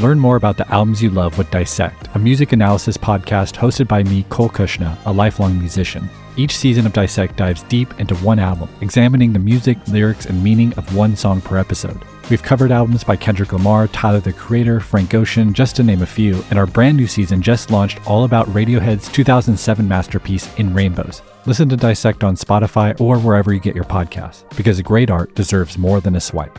Learn more about the albums you love with Dissect, a music analysis podcast hosted by me, Cole Cuchna, a lifelong musician. Each season of Dissect dives deep into one album, examining the music, lyrics, and meaning of one song per episode. We've covered albums by Kendrick Lamar, Tyler the Creator, Frank Ocean, just to name a few, and our brand new season just launched all about Radiohead's 2007 masterpiece, In Rainbows. Listen to Dissect on Spotify or wherever you get your podcasts, because great art deserves more than a swipe.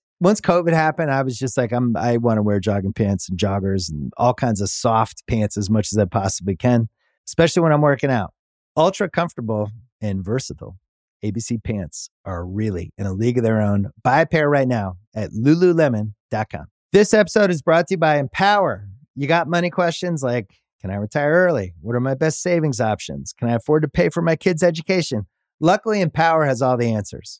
once COVID happened, I was just like, I'm I want to wear jogging pants and joggers and all kinds of soft pants as much as I possibly can, especially when I'm working out. Ultra comfortable and versatile. ABC pants are really in a league of their own. Buy a pair right now at lululemon.com. This episode is brought to you by Empower. You got money questions like can I retire early? What are my best savings options? Can I afford to pay for my kids' education? Luckily, Empower has all the answers.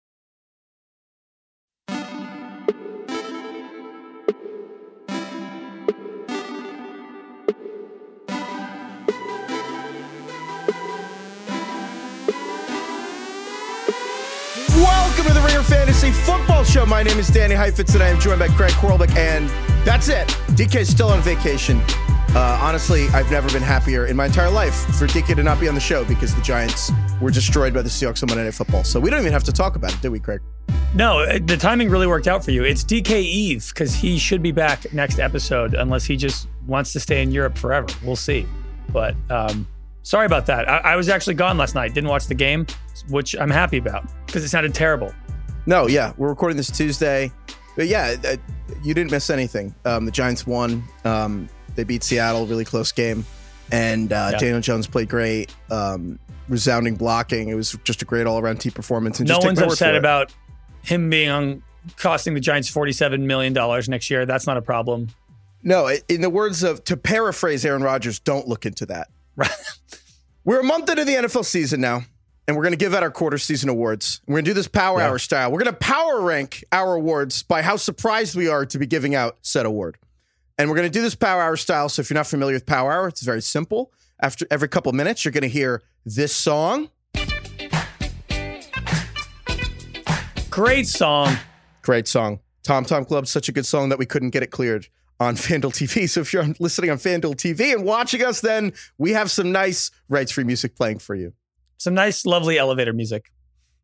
Fantasy Football Show. My name is Danny Heifetz, and I am joined by Craig Horlbeck, and that's it. DK is still on vacation. Uh, honestly, I've never been happier in my entire life for DK to not be on the show because the Giants were destroyed by the Seahawks on Monday Night Football. So we don't even have to talk about it, do we, Craig? No, uh, the timing really worked out for you. It's DK Eve because he should be back next episode unless he just wants to stay in Europe forever. We'll see. But um, sorry about that. I, I was actually gone last night. Didn't watch the game, which I'm happy about because it sounded terrible. No, yeah, we're recording this Tuesday, but yeah, uh, you didn't miss anything. Um, the Giants won. Um, they beat Seattle, really close game, and uh, Yeah. Daniel Jones played great. Um, resounding blocking. It was just a great all-around team performance. And no one's upset about him being on costing the Giants $47 million next year. That's not a problem. No, in the words of to paraphrase Aaron Rodgers, don't look into that. Right. We're a month into the NFL season now, and we're going to give out our quarter season awards. We're going to do this power Yeah. hour style. We're going to power rank our awards by how surprised we are to be giving out said award. And we're going to do this power hour style. So if you're not familiar with power hour, it's very simple. After every couple minutes, you're going to hear this song. Great song. Great song. Tom Tom Club, such a good song that we couldn't get it cleared on FanDuel TV. So if you're listening on FanDuel TV and watching us, then we have some nice rights free music playing for you. Some nice, lovely elevator music.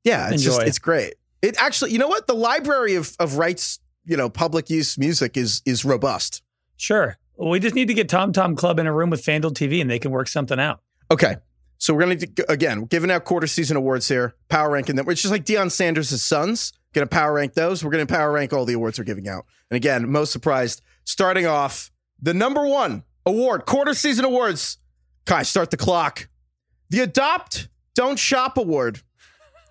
Yeah, it's just Enjoy. it's great. It actually, you know what? The library of of rights, you know, public use music is is robust. Sure. Well, we just need to get Tom Tom Club in a room with FanDuel TV and they can work something out. Okay. So we're gonna do- again giving out quarter season awards here, power ranking them. It's just like Deion Sanders' sons. Gonna power rank those. We're gonna power rank all the awards we're giving out. And again, most surprised. Starting off, the number one award, quarter season awards. Kai, start the clock. The Adopt Don't Shop Award.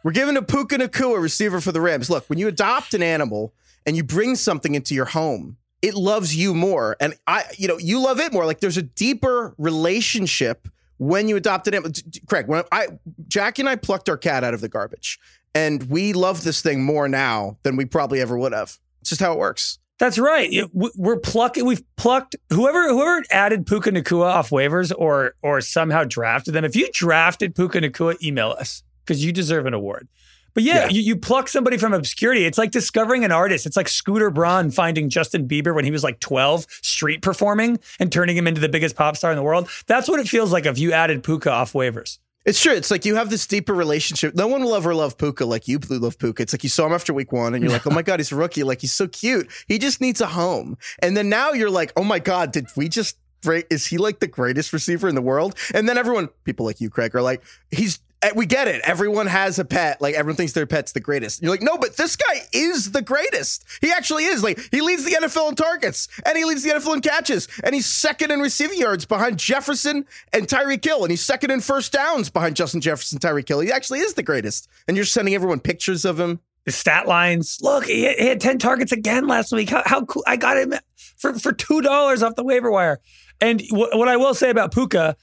We're giving to Puka Nacua, receiver for the Rams. Look, when you adopt an animal and you bring something into your home, it loves you more. And I, you know, you love it more. Like there's a deeper relationship when you adopt an animal. Craig, when I Jackie and I plucked our cat out of the garbage, and we love this thing more now than we probably ever would have. It's just how it works. That's right. It- we- We're plucking. We've plucked whoever whoever added Puka Nacua off waivers or or somehow drafted them. If you drafted Puka Nacua, email us because you deserve an award. But yeah, Yeah. You, you pluck somebody from obscurity. It's like discovering an artist. It's like Scooter Braun finding Justin Bieber when he was like 12, street performing and turning him into the biggest pop star in the world. That's what it feels like if you added Puka off waivers. It's true. It's like you have this deeper relationship. No one will ever love Puka like you Blue love Puka. It's like you saw him after week one and you're like, oh my God, he's a rookie. Like he's so cute. He just needs a home. And then now you're like, oh my God, did we just? Is he like the greatest receiver in the world? And then everyone, people like you, Craig, are like, he's Eh, we get it. Everyone has a pet. Like everyone thinks their pet's the greatest. You're like, no, but this guy is the greatest. He actually is. Like he leads the NFL in targets and he leads the NFL in catches and he's second in receiving yards behind Jefferson and Tyree Kill, and he's second in first downs behind Justin Jefferson, and Tyreek Hill. He actually is the greatest. And you're sending everyone pictures of him. The stat lines. Look, he, had ten targets again last week. How, how cool! I got him for for two dollars off the waiver wire. And what I will say about Puka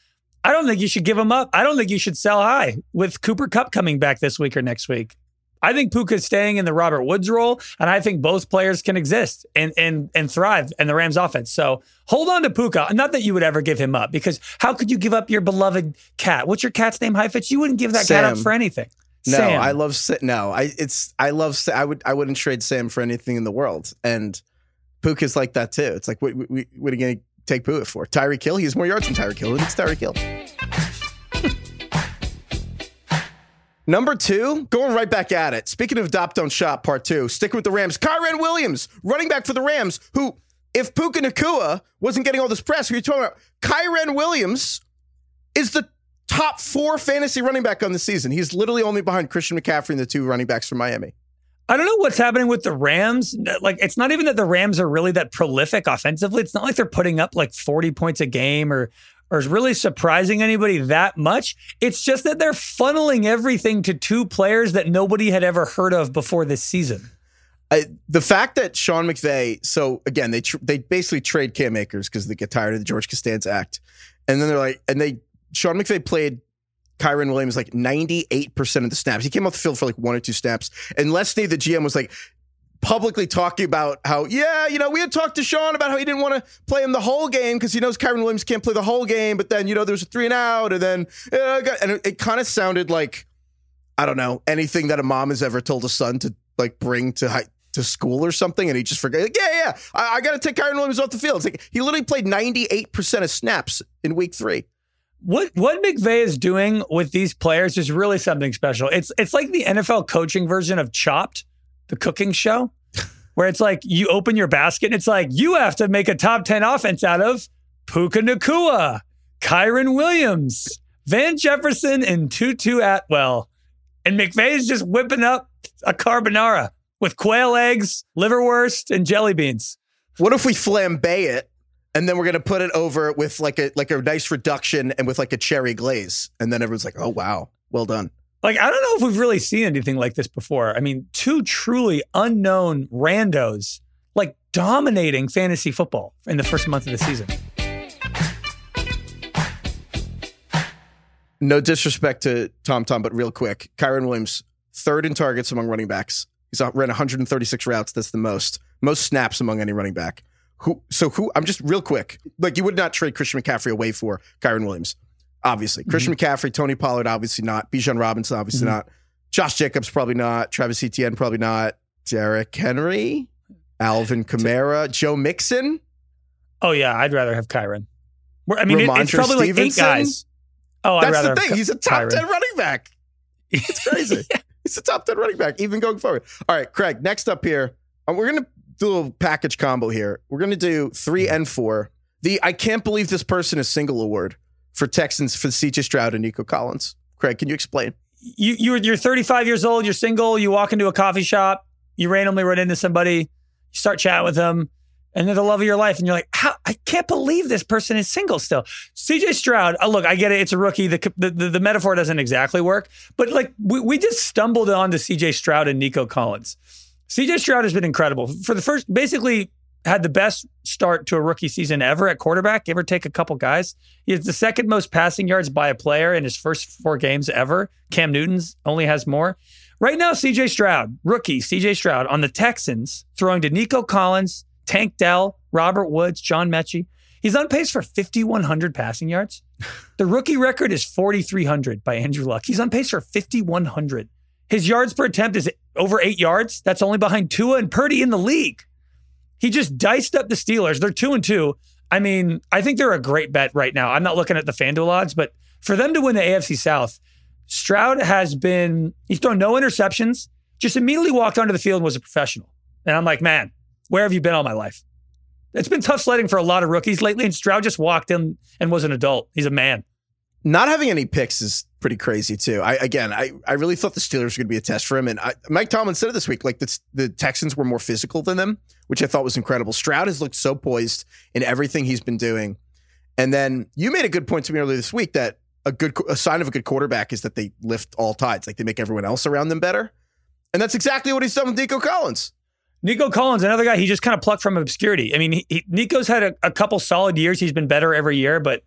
I don't think you should give him up. I don't think you should sell high with Cooper Kupp coming back this week or next week. I think Puka is staying in the Robert Woods role, and I think both players can exist and and and thrive in the Rams offense. So hold on to Puka. Not that you would ever give him up, because how could you give up your beloved cat? What's your cat's name, Heifetz? You wouldn't give that Sam. cat up for anything. No, Sam. I love no. I it's I love Sa- I would I wouldn't trade Sam for anything in the world. And Puka's like that too. It's like what what, what are you gonna take Puka for? Tyreek Kill, He has more yards than Tyreek Hill. It's Tyreek Kill. Number two, going right back at it. Speaking of Adopt Don't Shop Part Two, sticking with the Rams. Kyren Williams, running back for the Rams, who, if Puka Nacua wasn't getting all this press, we were talking about Kyren Williams is the top four fantasy running back on the season. He's literally only behind Christian McCaffrey and the two running backs from Miami. I don't know what's happening with the Rams. Like, it's not even that the Rams are really that prolific offensively. It's not like they're putting up like 40 points a game or or is really surprising anybody that much. It's just that they're funneling everything to two players that nobody had ever heard of before this season. I, the fact that Sean McVay, so again, they tr- they basically trade Cam Akers because they get tired of the George Costanza act, and then they're like, and they Sean McVay played Kyren Williams like ninety eight percent of the snaps. He came off the field for like one or two snaps, and Leslie, the GM, was like publicly talking about how, yeah, you know, we had talked to Sean about how he didn't want to play him the whole game because he knows Kyren Williams can't play the whole game, but then you know there was a three and out, and then uh, and it, it kind of sounded like I don't know anything that a mom has ever told a son to like bring to high, to school or something, and he just forgot. Like, yeah, yeah, I, I got to take Kyren Williams off the field. It's like he literally played ninety eight percent of snaps in week three. What what McVay is doing with these players is really something special. It's it's like the NFL coaching version of Chopped, the cooking show, where it's like you open your basket and it's like you have to make a top ten offense out of Puka Nacua, Kyren Williams, Van Jefferson, and Tutu Atwell, and McVay is just whipping up a carbonara with quail eggs, liverwurst, and jelly beans. What if we flambe it and then we're gonna put it over with like a like a nice reduction and with like a cherry glaze, and then everyone's like, "Oh wow, well done." Like I don't know if we've really seen anything like this before. I mean, two truly unknown randos like dominating fantasy football in the first month of the season. No disrespect to Tom Tom, but real quick, Kyren Williams third in targets among running backs. He's uh, ran 136 routes. That's the most most snaps among any running back. Who? So who? I'm just real quick. Like you would not trade Christian McCaffrey away for Kyren Williams, obviously. Mm-hmm. Christian McCaffrey, Tony Pollard, obviously not. Bijan Robinson, obviously mm-hmm. not. Josh Jacobs, probably not. Travis Etienne, probably not. Derrick Henry, Alvin Kamara, Joe Mixon. Oh yeah, I'd rather have Kyren. I mean, it, it's probably Stevenson? like eight guys. Oh, I'd that's rather the thing. have He's a top Kyren. ten running back. It's crazy. yeah. He's a top ten running back, even going forward. All right, Craig. Next up here, uh, we're gonna do a little package combo here. We're gonna do three mm-hmm. and four. The I can't believe this person is single award for Texans for CJ Stroud and Nico Collins. Craig, can you explain? You you're you're 35 years old. You're single. You walk into a coffee shop. You randomly run into somebody. You start chatting with them, and they're the love of your life. And you're like, how? I can't believe this person is single still. CJ Stroud. Oh, look, I get it. It's a rookie. The the, the, the metaphor doesn't exactly work, but like we, we just stumbled onto CJ Stroud and Nico Collins. CJ Stroud has been incredible for the first, basically had the best start to a rookie season ever at quarterback. Give or take a couple guys. He has the second most passing yards by a player in his first four games ever. Cam Newton's only has more. Right now, CJ Stroud, rookie CJ Stroud on the Texans, throwing to Nico Collins, Tank Dell, Robert Woods, John Metchie. He's on pace for 5,100 passing yards. The rookie record is 4,300 by Andrew Luck. He's on pace for 5,100. His yards per attempt is over eight yards. That's only behind Tua and Purdy in the league. He just diced up the Steelers. They're two and two. I mean, I think they're a great bet right now. I'm not looking at the FanDuel odds, but for them to win the AFC South, Stroud has been, he's thrown no interceptions, just immediately walked onto the field and was a professional. And I'm like, man, where have you been all my life? It's been tough sledding for a lot of rookies lately, and Stroud just walked in and was an adult. He's a man. Not having any picks is pretty crazy too. I again, I, I really thought the Steelers were going to be a test for him, and I, Mike Tomlin said it this week. Like the the Texans were more physical than them, which I thought was incredible. Stroud has looked so poised in everything he's been doing, and then you made a good point to me earlier this week that a good a sign of a good quarterback is that they lift all tides, like they make everyone else around them better, and that's exactly what he's done with Nico Collins. Nico Collins, another guy he just kind of plucked from obscurity. I mean, he, he, Nico's had a, a, couple solid years. He's been better every year, but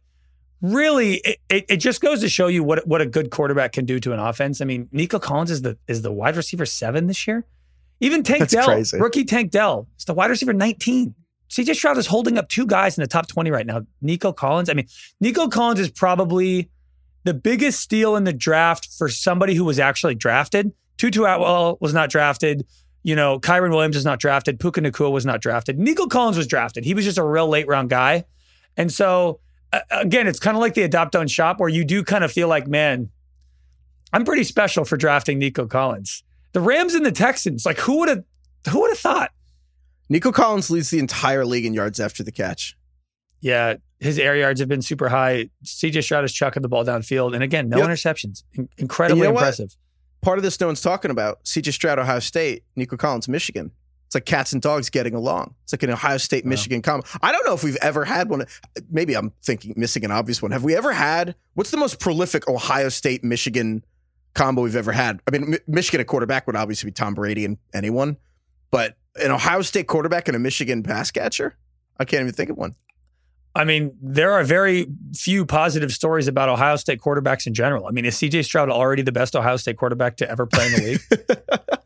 really, it, it, just goes to show you what what a good quarterback can do to an offense. I mean, Nico Collins is the is the wide receiver seven this year. Even Tank That's Dell, crazy. rookie Tank Dell, is the wide receiver nineteen. CJ Stroud is holding up two guys in the top twenty right now. Nico Collins. I mean, Nico Collins is probably the biggest steal in the draft for somebody who was actually drafted. Tutu Atwell was not drafted. You know, Kyren Williams is not drafted. Puka Nacua was not drafted. Nico Collins was drafted. He was just a real late round guy. And so, again, it's kind of like the adopt on shop where you do kind of feel like, man, I'm pretty special for drafting Nico Collins. The Rams and the Texans, like who would have who would have thought? Nico Collins leads the entire league in yards after the catch. Yeah, his air yards have been super high. CJ Stroud is chucking the ball downfield, and again, no yep. interceptions. In- incredibly you know impressive. What? part of this no one's talking about. CJ Stroud, Ohio State, Nico Collins, Michigan. Like cats and dogs getting along. It's like an Ohio State wow. Michigan combo. I don't know if we've ever had one. Maybe I'm thinking missing an obvious one. Have we ever had? What's the most prolific Ohio State Michigan combo we've ever had? I mean, M- Michigan at quarterback would obviously be Tom Brady and anyone, but an Ohio State quarterback and a Michigan pass catcher. I can't even think of one. I mean, there are very few positive stories about Ohio State quarterbacks in general. I mean, is CJ Stroud already the best Ohio State quarterback to ever play in the league?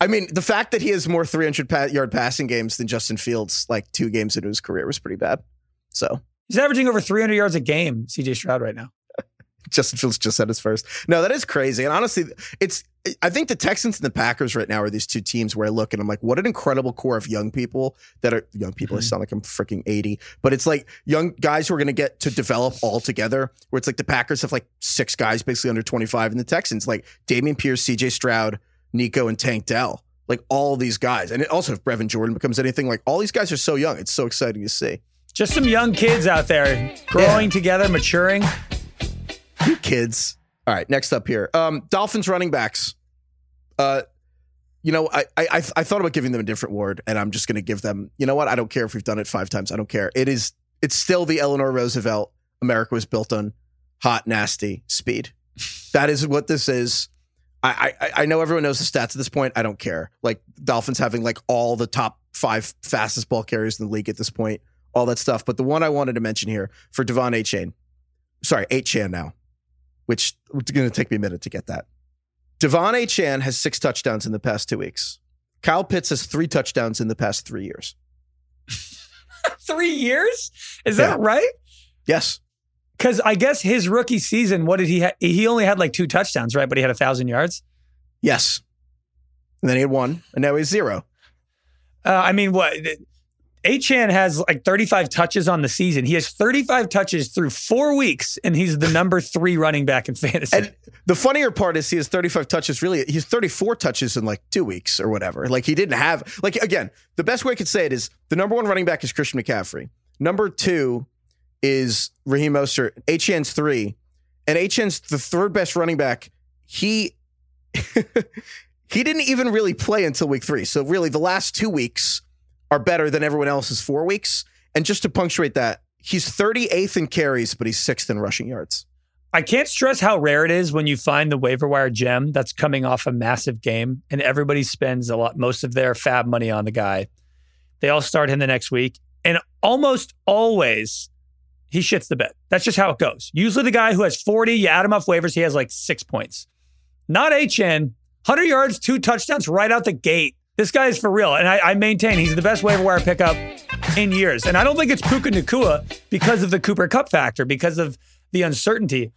I mean, the fact that he has more 300 yard passing games than Justin Fields, like two games into his career, was pretty bad. So he's averaging over 300 yards a game, CJ Stroud, right now. Justin Fields just said his first. No, that is crazy. And honestly, it's I think the Texans and the Packers right now are these two teams where I look and I'm like, what an incredible core of young people that are young people. Mm-hmm. I sound like I'm freaking 80, but it's like young guys who are going to get to develop all together. Where it's like the Packers have like six guys basically under 25, and the Texans like Dameon Pierce, CJ Stroud, Nico, and Tank Dell. Like all these guys. And also, if Brevin Jordan becomes anything, like all these guys are so young. It's so exciting to see. Just some young kids out there growing yeah. together, maturing. You kids. All right, next up here. Um, Dolphins running backs. Uh, you know, I, I I thought about giving them a different word, and I'm just going to give them. You know what? I don't care if we've done it five times. I don't care. It is. It's still the Eleanor Roosevelt. America was built on hot, nasty speed. That is what this is. I, I I know everyone knows the stats at this point. I don't care. Like Dolphins having like all the top five fastest ball carriers in the league at this point, all that stuff. But the one I wanted to mention here for De'Von Achane, sorry, Achane now which it's going to take me a minute to get that. De'Von Achane has six touchdowns in the past two weeks. Kyle Pitts has three touchdowns in the past three years. three years? Is yeah. that right? Yes. Because I guess his rookie season, what did he have? He only had like two touchdowns, right? But he had a thousand yards. Yes. And then he had one, and now he's zero. Uh, I mean, what? Achane has like 35 touches on the season. He has 35 touches through four weeks, and he's the number three running back in fantasy. And the funnier part is he has 35 touches. Really, he's 34 touches in like two weeks or whatever. Like he didn't have like again. The best way I could say it is the number one running back is Christian McCaffrey. Number two is Raheem Mostert. Achane's three, and Achane's the third best running back. He. he didn't even really play until week three. So really, the last two weeks are better than everyone else's four weeks. And just to punctuate that, he's 38th in carries, but he's sixth in rushing yards. I can't stress how rare it is when you find the waiver wire gem that's coming off a massive game and everybody spends a lot, most of their fab money on the guy. They all start him the next week. And almost always he shits the bed. That's just how it goes. Usually the guy who has 40, you add him off waivers, he has like six points. Not Achane, 100 yards, two touchdowns right out the gate. This guy is for real. And I, I, maintain he's the best waiver wire pickup in years. And I don't think it's Puka Nacua because of the Cooper Kupp factor, because of the uncertainty.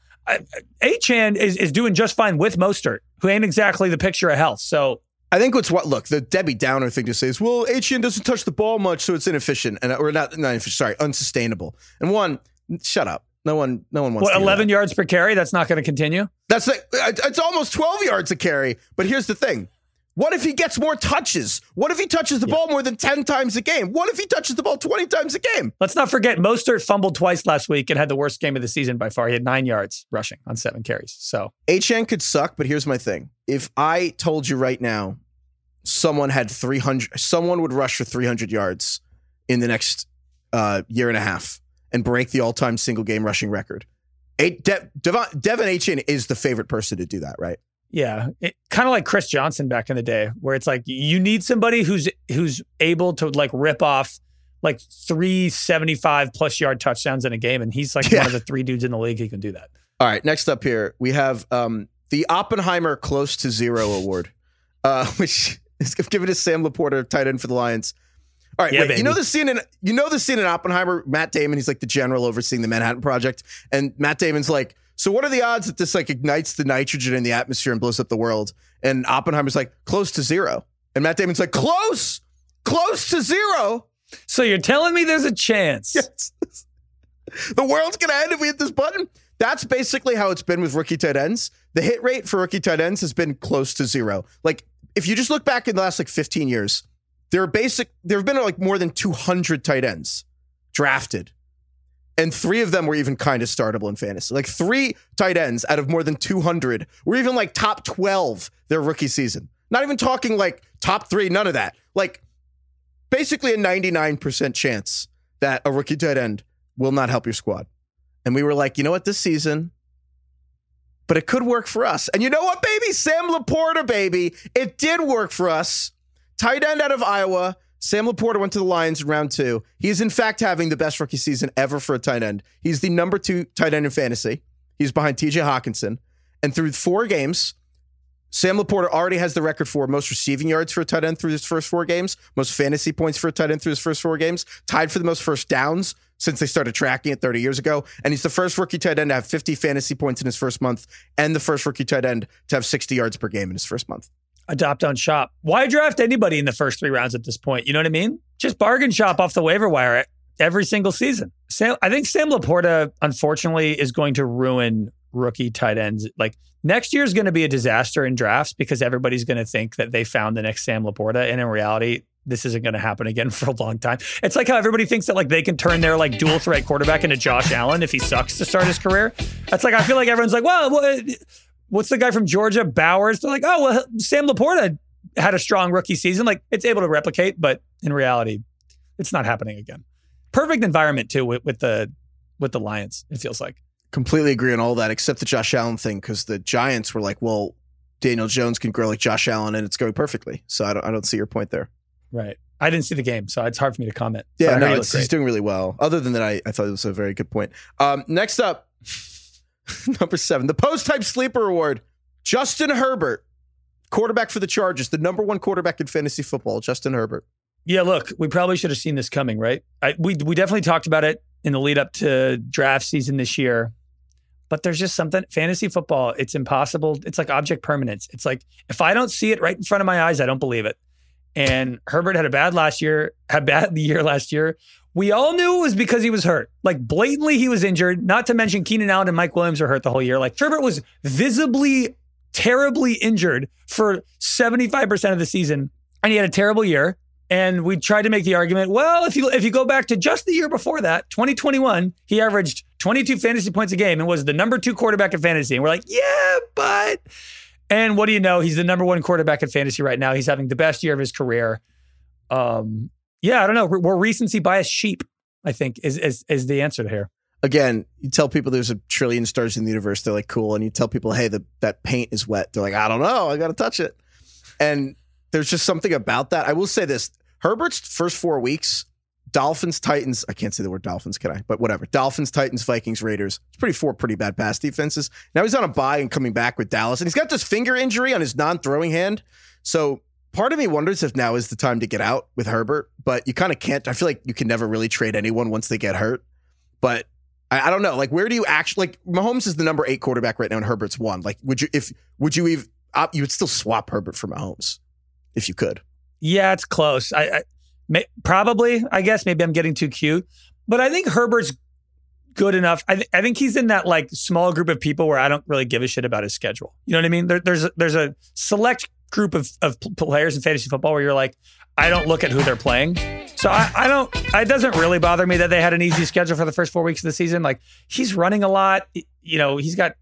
Achane is, is doing just fine with Mostert, who ain't exactly the picture of health. So I think what's what look, the Debbie Downer thing to say is, well, Achane doesn't touch the ball much, so it's inefficient and or not not inefficient, sorry, unsustainable. And one, shut up. No one, no one wants. What eleven yards per carry? That's not going to continue. That's like it's almost twelve yards a carry. But here's the thing: What if he gets more touches? What if he touches the yeah. ball more than 10 times a game? What if he touches the ball 20 times a game? Let's not forget, Mostert fumbled twice last week and had the worst game of the season by far. He had nine yards rushing on seven carries. So Achane could suck, but here's my thing. If I told you right now, someone had 300, someone would rush for 300 yards in the next uh, year and a half and break the all time single game rushing record. De- Devon, De'Von Achane is the favorite person to do that, right? Yeah, kind of like Chris Johnson back in the day, where it's like you need somebody who's who's able to like rip off like three seventy five plus yard touchdowns in a game, and he's like yeah. one of the three dudes in the league who can do that. All right, next up here we have um, the Oppenheimer Close to Zero Award, uh, which is given to Sam LaPorta, tight end for the Lions. All right, yeah, wait, you know the scene in you know the scene in Oppenheimer. Matt Damon, he's like the general overseeing the Manhattan Project, and Matt Damon's like so what are the odds that this like ignites the nitrogen in the atmosphere and blows up the world? And Oppenheimer's like close to zero. And Matt Damon's like close, close to zero. So you're telling me there's a chance? Yes. the world's gonna end if we hit this button. That's basically how it's been with rookie tight ends. The hit rate for rookie tight ends has been close to zero. Like if you just look back in the last like 15 years, there are basic there have been like more than 200 tight ends drafted and three of them were even kind of startable in fantasy. Like three tight ends out of more than 200 were even like top 12 their rookie season. Not even talking like top three, none of that. Like basically a 99% chance that a rookie tight end will not help your squad. And we were like, you know what, this season, but it could work for us. And you know what, baby? Sam LaPorta, baby. It did work for us. Tight end out of Iowa Sam LaPorta went to the Lions in round two. He is, in fact, having the best rookie season ever for a tight end. He's the number two tight end in fantasy. He's behind TJ Hockenson. And through four games, Sam LaPorta already has the record for most receiving yards for a tight end through his first four games, most fantasy points for a tight end through his first four games, tied for the most first downs since they started tracking it 30 years ago. And he's the first rookie tight end to have 50 fantasy points in his first month and the first rookie tight end to have 60 yards per game in his first month adopt on shop. Why draft anybody in the first three rounds at this point? You know what I mean? Just bargain shop off the waiver wire every single season. Sam, I think Sam LaPorta, unfortunately, is going to ruin rookie tight ends. Like next year is going to be a disaster in drafts because everybody's going to think that they found the next Sam LaPorta. And in reality, this isn't going to happen again for a long time. It's like how everybody thinks that like they can turn their like dual threat quarterback into Josh Allen if he sucks to start his career. That's like I feel like everyone's like, well, well what's the guy from Georgia, Bowers? They're like, oh, well, Sam LaPorta had a strong rookie season. Like it's able to replicate, but in reality, it's not happening again. Perfect environment too with, with the with the Lions. It feels like completely agree on all that, except the Josh Allen thing, because the Giants were like, well, Daniel Jones can grow like Josh Allen, and it's going perfectly. So I don't I don't see your point there. Right. I didn't see the game, so it's hard for me to comment. Yeah, no, he's doing really well. Other than that, I, I thought it was a very good point. Um, next up, number seven, the post hype sleeper award. Justin Herbert, quarterback for the Chargers, the number one quarterback in fantasy football, Justin Herbert. Yeah, look, we probably should have seen this coming, right? I, we we definitely talked about it in the lead up to draft season this year. But there's just something fantasy football, it's impossible. It's like object permanence. It's like if I don't see it right in front of my eyes, I don't believe it. And Herbert had a bad last year, had bad the year last year. We all knew it was because he was hurt. Like blatantly, he was injured. Not to mention Keenan Allen and Mike Williams were hurt the whole year. Like Herbert was visibly, terribly injured for 75% of the season. And he had a terrible year. And we tried to make the argument, well, if you if you go back to just the year before that, 2021, he averaged 22 fantasy points a game and was the number two quarterback in fantasy. And we're like, yeah, but and what do you know? He's the number one quarterback in fantasy right now. He's having the best year of his career. Um, yeah, I don't know. We're recency bias sheep, I think, is, is is the answer here. Again, you tell people there's a trillion stars in the universe, they're like, cool. And you tell people, hey, the, that paint is wet. They're like, I don't know. I got to touch it. And there's just something about that. I will say this Herbert's first four weeks, Dolphins, Titans. I can't say the word Dolphins, can I? But whatever. Dolphins, Titans, Vikings, Raiders. It's pretty four pretty bad pass defenses. Now he's on a bye and coming back with Dallas, and he's got this finger injury on his non-throwing hand. So part of me wonders if now is the time to get out with Herbert, but you kind of can't. I feel like you can never really trade anyone once they get hurt. But I, I, don't know. Like, where do you actually like Mahomes is the number eight quarterback right now, and Herbert's one. Like, would you if would you even you would still swap Herbert for Mahomes if you could? Yeah, it's close. I, I may, probably. I guess maybe I'm getting too cute, but I think Herbert's good enough. I, th- I think he's in that like small group of people where I don't really give a shit about his schedule. You know what I mean? There, there's there's a select group of, of players in fantasy football where you're like, I don't look at who they're playing. So I, I don't, it doesn't really bother me that they had an easy schedule for the first four weeks of the season. Like he's running a lot. You know, he's got,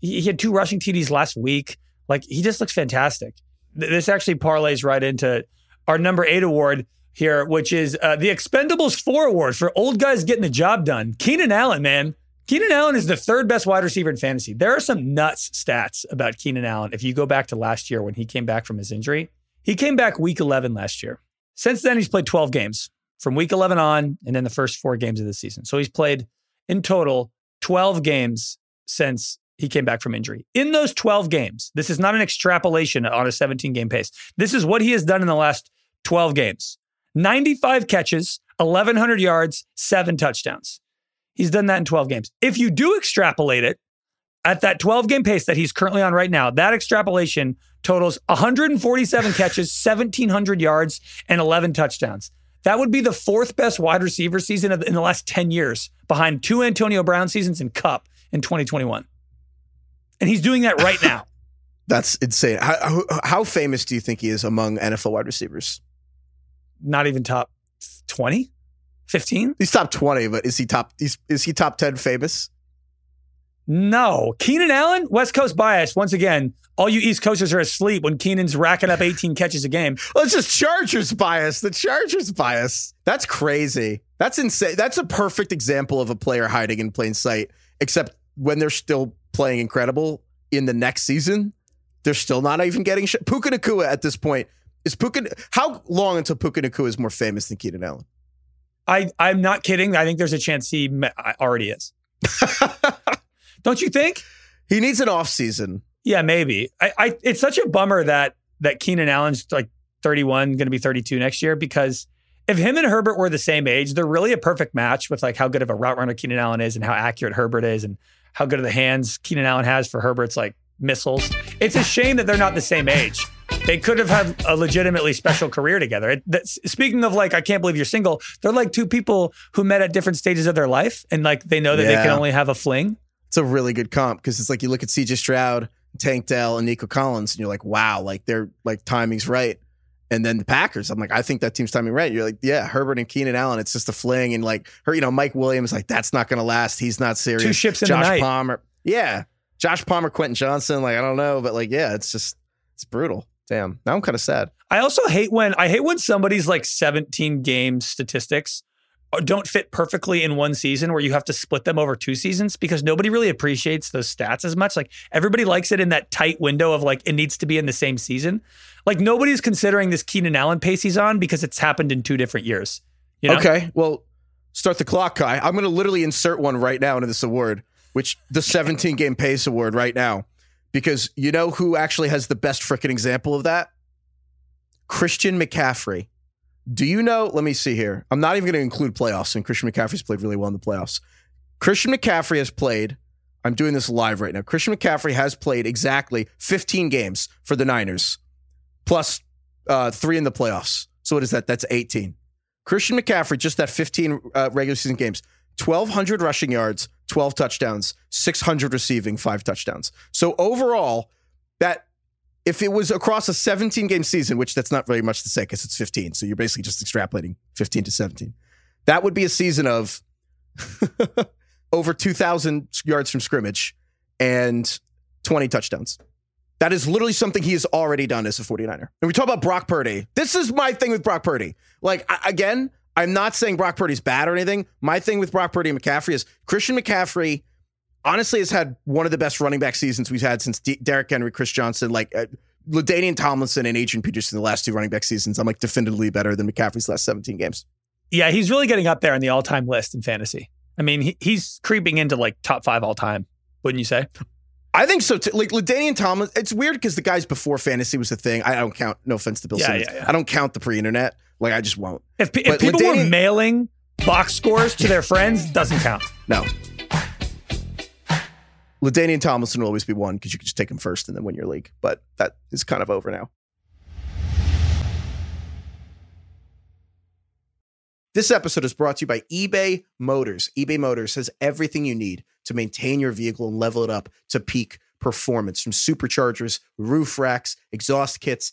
he, he had two rushing TDs last week. Like he just looks fantastic. This actually parlays right into our number eight award here, which is uh, the Expendables 4 award for old guys getting the job done. Keenan Allen, man. Keenan Allen is the third best wide receiver in fantasy. There are some nuts stats about Keenan Allen. If you go back to last year when he came back from his injury, he came back week 11 last year. Since then, he's played 12 games from week 11 on and then the first four games of the season. So he's played in total 12 games since he came back from injury. In those 12 games, this is not an extrapolation on a 17 game pace. This is what he has done in the last 12 games 95 catches, 1,100 yards, seven touchdowns. He's done that in 12 games. If you do extrapolate it at that 12 game pace that he's currently on right now, that extrapolation totals 147 catches, 1,700 yards, and 11 touchdowns. That would be the fourth best wide receiver season in the last 10 years, behind two Antonio Brown seasons and Kupp in 2021. And he's doing that right now. That's insane. How, how, famous do you think he is among NFL wide receivers? Not even top 20? 15? He's top 20, but is he top is, is he top 10 famous? No. Keenan Allen, West Coast bias. Once again, all you East Coasters are asleep when Keenan's racking up 18 catches a game. Well, it's just Chargers bias. The Chargers bias. That's crazy. That's insane. That's a perfect example of a player hiding in plain sight, except when they're still playing incredible in the next season, they're still not even getting. Puka Nacua at this point is Puka. How long until Puka Nacua is more famous than Keenan Allen? I I'm not kidding. I think there's a chance he already is. Don't you think? He needs an off season. Yeah, maybe. I, I it's such a bummer that that Keenan Allen's like 31, going to be 32 next year because if him and Herbert were the same age, they're really a perfect match with like how good of a route runner Keenan Allen is and how accurate Herbert is and how good of the hands Keenan Allen has for Herbert's like missiles. It's a shame that they're not the same age they could have had a legitimately special career together. It, that, speaking of like, I can't believe you're single. They're like two people who met at different stages of their life, and like they know that yeah. they can only have a fling. It's a really good comp because it's like you look at C.J. Stroud, Tank Dell, and Nico Collins, and you're like, wow, like they're like timing's right. And then the Packers, I'm like, I think that team's timing right. You're like, yeah, Herbert and Keenan Allen, it's just a fling, and like her, you know, Mike Williams, like that's not going to last. He's not serious. Two ships in Josh the night. Palmer, yeah, Josh Palmer, Quentin Johnston, like I don't know, but like yeah, it's just it's brutal. Damn. Now I'm kind of sad. I also hate when I hate when somebody's like 17 game statistics uh, don't fit perfectly in one season where you have to split them over two seasons because nobody really appreciates those stats as much. Like everybody likes it in that tight window of like it needs to be in the same season. Like nobody's considering this Keenan Allen pace he's on because it's happened in two different years. You know? Okay. Well, start the clock, Kai. I'm going to literally insert one right now into this award, which the 17 game pace award right now because you know who actually has the best freaking example of that? Christian McCaffrey. Do you know? Let me see here. I'm not even going to include playoffs, and Christian McCaffrey's played really well in the playoffs. Christian McCaffrey has played. I'm doing this live right now. Christian McCaffrey has played exactly 15 games for the Niners, plus uh, three in the playoffs. So what is that? That's 18. Christian McCaffrey, just that 15 uh, regular season games, 1,200 rushing yards, 12 touchdowns, 600 receiving, five touchdowns. So overall, that if it was across a 17 game season, which that's not very much to say because it's 15, so you're basically just extrapolating 15 to 17, that would be a season of over 2,000 yards from scrimmage and 20 touchdowns. That is literally something he has already done as a 49er. And we talk about Brock Purdy. This is my thing with Brock Purdy. Like, again, I'm not saying Brock Purdy's bad or anything. My thing with Brock Purdy and McCaffrey is Christian McCaffrey honestly has had one of the best running back seasons we've had since D- Derrick Henry, Chris Johnson, like uh, LaDainian Tomlinson and Adrian Peterson the last two running back seasons. I'm like definitively better than McCaffrey's last 17 games. Yeah, he's really getting up there in the all time list in fantasy. I mean, he, he's creeping into like top five all time, wouldn't you say? I think so too. Like LaDainian Tomlinson, it's weird because the guys before fantasy was the thing. I don't count. No offense to Bill yeah, Simmons. Yeah, yeah. I don't count the pre-internet. Like I just won't. If, if people were mailing box scores to their friends, doesn't count. No. LaDainian Tomlinson will always be one because you can just take him first and then win your league. But that is kind of over now. This episode is brought to you by eBay Motors. eBay Motors has everything you need to maintain your vehicle and level it up to peak performance from superchargers, roof racks, exhaust kits,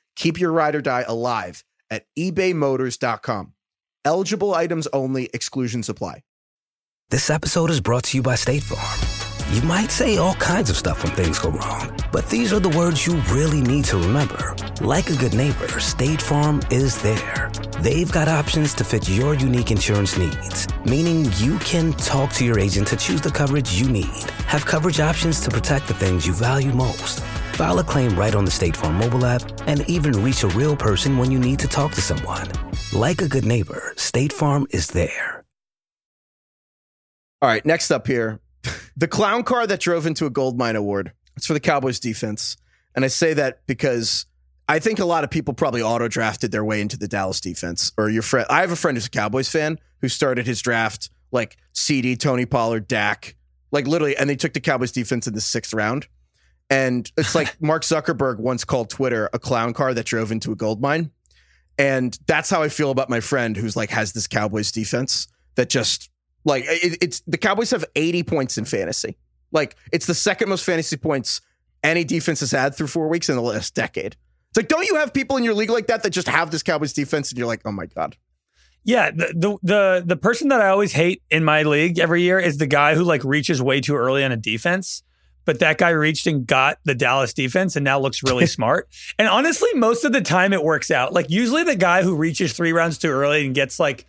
Keep your ride or die alive at ebaymotors.com. Eligible items only, exclusions apply. This episode is brought to you by State Farm. You might say all kinds of stuff when things go wrong, but these are the words you really need to remember. Like a good neighbor, State Farm is there. They've got options to fit your unique insurance needs, meaning you can talk to your agent to choose the coverage you need, have coverage options to protect the things you value most. File a claim right on the State Farm mobile app and even reach a real person when you need to talk to someone. Like a good neighbor, State Farm is there. All right, next up here the clown car that drove into a gold mine award. It's for the Cowboys defense. And I say that because I think a lot of people probably auto drafted their way into the Dallas defense. Or your friend, I have a friend who's a Cowboys fan who started his draft like CeeDee, Tony Pollard, Dak, like literally, and they took the Cowboys defense in the sixth round. And it's like Mark Zuckerberg once called Twitter a clown car that drove into a gold mine. And that's how I feel about my friend who's like has this Cowboys defense that just like it, it's the Cowboys have 80 points in fantasy. Like it's the second most fantasy points any defense has had through four weeks in the last decade. It's like, don't you have people in your league like that that just have this Cowboys defense and you're like, oh my God. Yeah, the, the the the person that I always hate in my league every year is the guy who like reaches way too early on a defense. But that guy reached and got the Dallas defense and now looks really smart. And honestly, most of the time it works out. Like usually the guy who reaches three rounds too early and gets like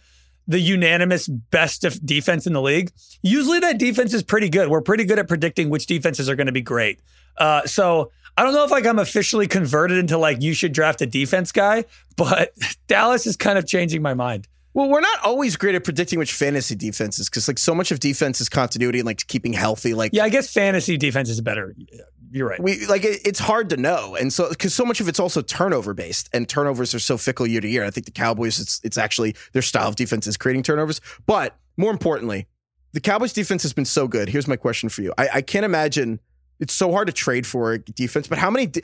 the unanimous best of defense in the league, usually that defense is pretty good. We're pretty good at predicting which defenses are going to be great. Uh, so I don't know if like I'm officially converted into like you should draft a defense guy, but Dallas is kind of changing my mind. Well, we're not always great at predicting which fantasy defenses because like so much of defense is continuity and like keeping healthy. Like yeah, I guess fantasy defense is better. You're right. We like it, it's hard to know, and so because so much of it's also turnover based, and turnovers are so fickle year to year. I think the Cowboys, it's it's actually their style of defense is creating turnovers. But more importantly, the Cowboys defense has been so good. Here's my question for you: I, I can't imagine it's so hard to trade for a defense, but how many de-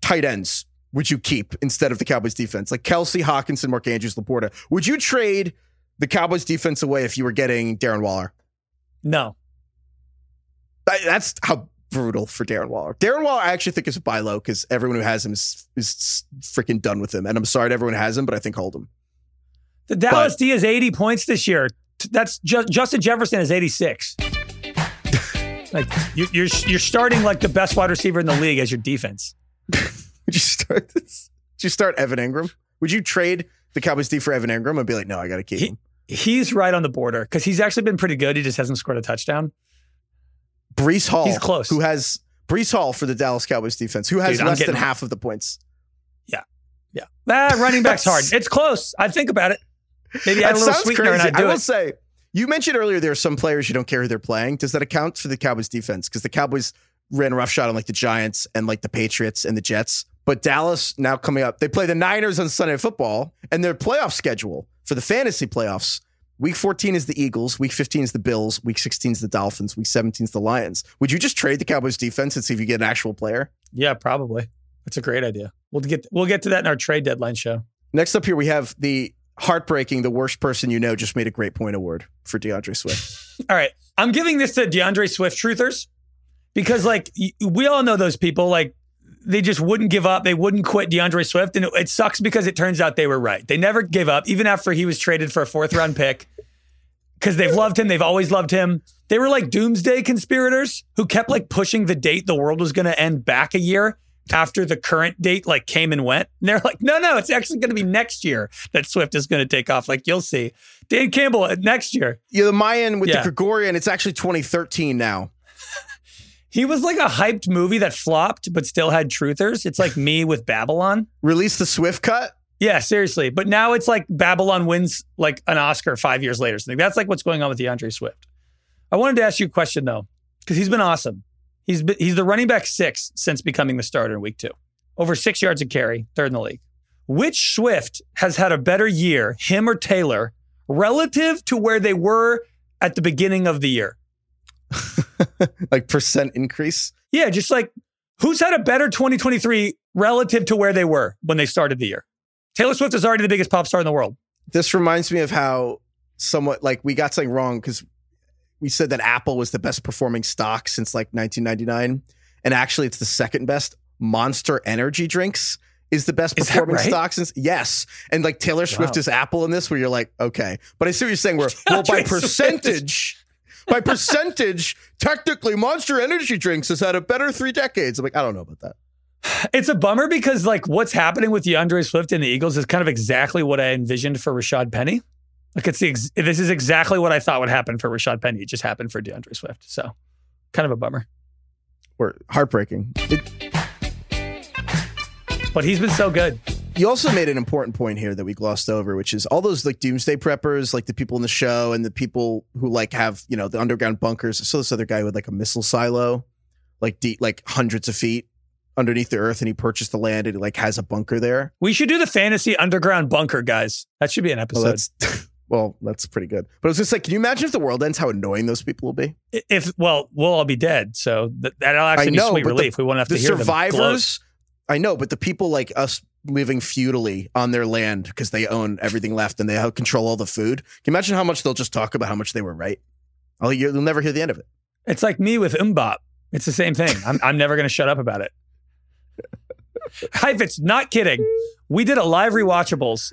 tight ends would you keep instead of the Cowboys defense? Like Kelce, Hockenson, Mark Andrews, Laporta. Would you trade the Cowboys defense away if you were getting Darren Waller? No. That's how brutal for Darren Waller. Darren Waller, I actually think is a buy low because everyone who has him is, is freaking done with him. And I'm sorry to everyone who has him, but I think hold him. The Dallas but, D is 80 points this year. That's just, Justin Jefferson is 86. like you, you're you're starting like the best wide receiver in the league as your defense. Would you start this? Would you start Evan Engram? Would you trade the Cowboys D for Evan Engram and be like, no, I got to keep he, him? He's right on the border because he's actually been pretty good. He just hasn't scored a touchdown. Breece Hall, he's close. Who has Breece Hall for the Dallas Cowboys defense? Who has Dude, less than half of the points? Yeah, yeah. That running back's hard. It's close. I think about it. Maybe add a little sweetener crazy. and I do I will it. say. You mentioned earlier there are some players you don't care who they're playing. Does that account for the Cowboys defense? Because the Cowboys ran a rough shot on like the Giants and like the Patriots and the Jets. But Dallas now coming up, they play the Niners on Sunday Football, and their playoff schedule for the fantasy playoffs Week 14 is the Eagles. Week 15 is the Bills. Week 16 is the Dolphins. Week 17 is the Lions. Would you just trade the Cowboys defense and see if you get an actual player? Yeah, probably. That's a great idea. We'll get we'll get to that in our trade deadline show. Next up here we have the heartbreaking, the worst person you know just made a great point award for D'Andre Swift. all right. I'm giving this to D'Andre Swift truthers because like we all know those people like they just wouldn't give up. They wouldn't quit D'Andre Swift. And it, it, sucks because it turns out they were right. They never gave up, even after he was traded for a fourth round pick, because they've loved him. They've always loved him. They were like doomsday conspirators who kept like pushing the date the world was going to end back a year after the current date like came and went. And they're like, no, no, it's actually going to be next year that Swift is going to take off. Like you'll see. Dan Campbell uh, next year. Yeah, the Mayan with yeah. the Gregorian, it's actually 2013 now. He was like a hyped movie that flopped, but still had truthers. It's like me with Babylon. Release the Swift cut. Yeah, seriously. But now it's like Babylon wins like an Oscar five years later. Something that's like what's going on with D'Andre Swift. I wanted to ask you a question though, because he's been awesome. He's been, he's the running back six since becoming the starter in week two. Over six yards a carry, third in the league. Which Swift has had a better year, him or Taylor, relative to where they were at the beginning of the year? like percent increase. Yeah, just like who's had a better 2023 relative to where they were when they started the year? Taylor Swift is already the biggest pop star in the world. This reminds me of how somewhat like we got something wrong because we said that Apple was the best performing stock since like 1999, and actually it's the second best. Monster Energy drinks is the best Is performing right? stock since yes, and like Taylor Swift Wow. is Apple in this, where you're like, okay, but I see what you're saying. Where well, by percentage. By percentage, technically, Monster Energy drinks has had a better three decades. I'm like, I don't know about that. It's a bummer because like what's happening with D'Andre Swift and the Eagles is kind of exactly what I envisioned for Rashad Penny. Like it's the ex- this is exactly what I thought would happen for Rashad Penny. It just happened for D'Andre Swift. So kind of a bummer. Or heartbreaking. It, But he's been so good. You also made an important point here that we glossed over, which is all those like doomsday preppers, like the people in the show and the people who like have, you know, the underground bunkers. I saw this other guy with like a missile silo, like deep, like hundreds of feet underneath the earth, and he purchased the land and he like has a bunker there. We should do the fantasy underground bunker, guys. That should be an Well, episode. that's well, that's pretty good. But I was just like, can you imagine if the world ends, how annoying those people will be? if well, we'll all be dead. So th- that'll actually be know, sweet but the- relief. we won't have to hear them survivors, I know, but the people like us living feudally on their land because they own everything left and they control all the food. Can you imagine how much they'll just talk about how much they were right? Oh, you'll never hear the end of it. It's like me with Mbop. It's the same thing. I'm, I'm never going to shut up about it. Heifetz, not kidding. We did a live rewatchables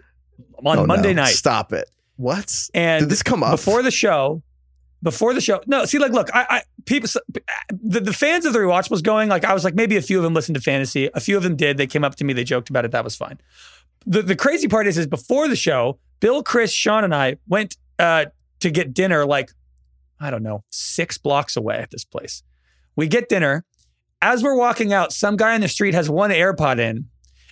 on Oh, Monday no. night. Stop it. What? And Did this come up? before the show? Before the show, no. See, like, look, I, I people, the, the fans of the rewatchables going, like, I was like, maybe a few of them listened to fantasy. A few of them did. They came up to me, they joked about it. That was fine. The the crazy part is, is before the show, Bill, Chris, Sean, and I went uh, to get dinner, like, I don't know, six blocks away at this place. We get dinner. As we're walking out, some guy on the street has one AirPod in,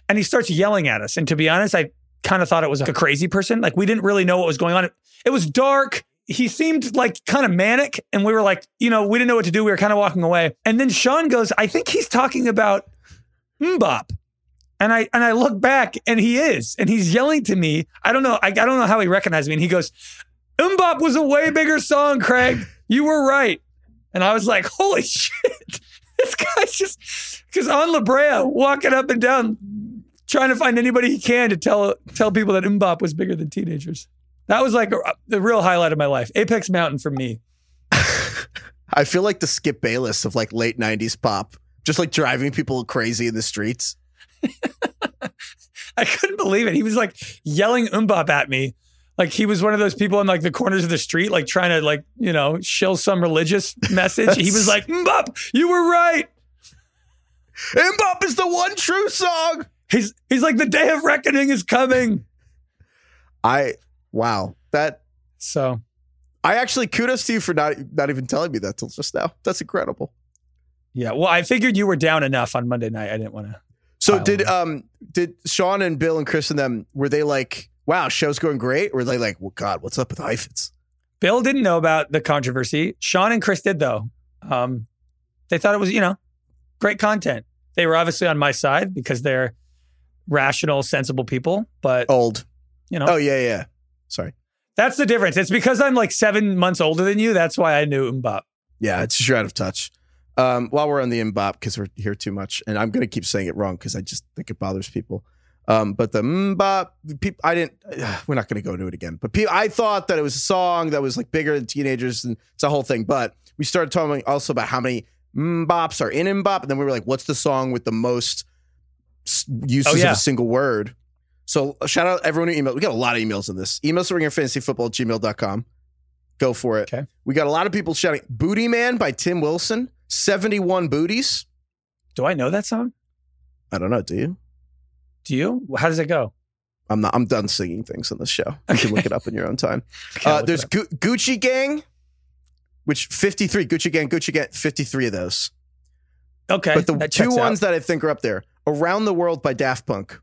and he starts yelling at us. And to be honest, I kind of thought it was a crazy person. Like we didn't really know what was going on. It was dark. He seemed like kind of manic, and we were like, you know, we didn't know what to do. We were kind of walking away. And then Sean goes, "I think he's talking about Mbop." And I and I look back, and he is, and he's yelling to me. I don't know. I, I don't know how he recognized me. And he goes, "Mbop was a way bigger song, Craig. You were right." And I was like, "Holy shit!" This guy's just because on La Brea walking up and down trying to find anybody he can to tell tell people that Mbop was bigger than teenagers. That was like a, uh, the real highlight of my life. Apex Mountain for me. I feel like the Skip Bayless of like late 90s pop, just like driving people crazy in the streets. I couldn't believe it. He was like yelling Mbop at me. Like he was one of those people in like the corners of the street, like trying to like, you know, shill some religious message. he was like, Mbop, you were right. Mbop is the one true song. He's he's like the day of reckoning is coming. I, wow. That, So I actually kudos to you for not, not even telling me that till just now. That's incredible. yeah, well, I figured you were down enough on Monday night. I didn't want to. So did on. um did Sean and Bill and Chris and them were they like wow show's going great or were they like well God what's up with Heifetz? Bill didn't know about the controversy. Sean and Chris did though. Um, they thought it was, you know, great content. They were obviously on my side because they're rational, sensible people. But Old you know, oh yeah yeah sorry that's the difference. It's because I'm like seven months older than you. That's why I knew Mbop. yeah it's just you're out of touch. Um, while we're on the Mbop because we're here too much and I'm gonna keep saying it wrong because I just think it bothers people. Um, but the Mbop people I didn't we're not gonna go into it again. But pe- I thought that it was a song that was like bigger than teenagers and it's a whole thing. But we started talking also about how many Mbops are in Mbop and then we were like what's the song with the most uses Oh, yeah. of a single word. So uh, shout out everyone who emailed. We got a lot of emails in this. Email ringerfantasyfootball at gmail.com. Go for it. Okay. We got a lot of people shouting Booty Man by Tim Wilson. 71 booties. Do I know that song? I don't know. Do you? Do you? How does it go? I'm not. I'm done singing things on this show. You can look it up in your own time. Uh, there's. Gu- Gucci Gang, which 53. Gucci Gang, Gucci Gang, 53 of those. okay, but the two ones out. that I think are up there Around the World by Daft Punk,